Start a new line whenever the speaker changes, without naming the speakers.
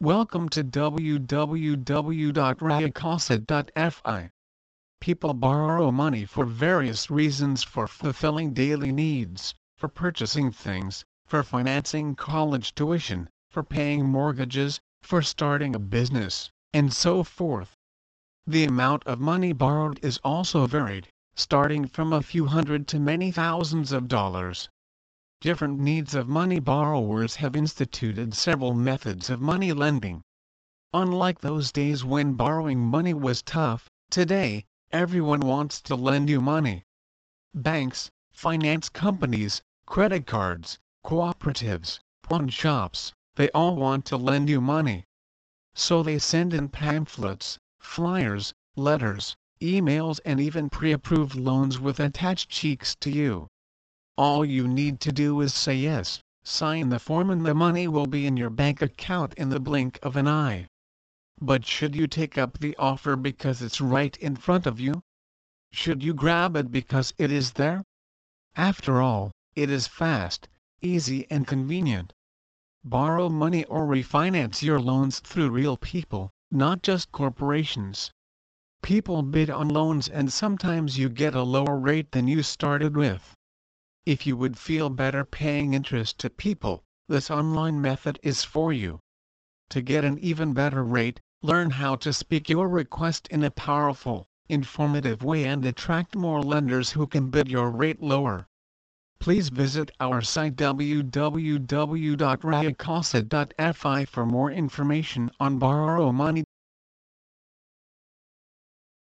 Welcome to www.rahakassa.fi. People borrow money for various reasons for fulfilling daily needs, for purchasing things, for financing college tuition, for paying mortgages, for starting a business, and so forth. The amount of money borrowed is also varied, starting from a few hundred to many thousands of dollars. Different needs of money borrowers have instituted several methods of money lending. Unlike those days when borrowing money was tough, today, everyone wants to lend you money. Banks, finance companies, credit cards, cooperatives, pawn shops, they all want to lend you money. So they send in pamphlets, flyers, letters, emails and even pre-approved loans with attached cheeks to you. All you need to do is say yes, sign the form and the money will be in your bank account in the blink of an eye. But should you take up the offer because it's right in front of you? Should you grab it because it is there? After all, it is fast, easy and convenient. Borrow money or refinance your loans through real people, not just corporations. People bid on loans and sometimes you get a lower rate than you started with. If you would feel better paying interest to people, this online method is for you. To get an even better rate, learn how to speak your request in a powerful, informative way and attract more lenders who can bid your rate lower. Please visit our site www.rahakassa.fi for more information on borrow money.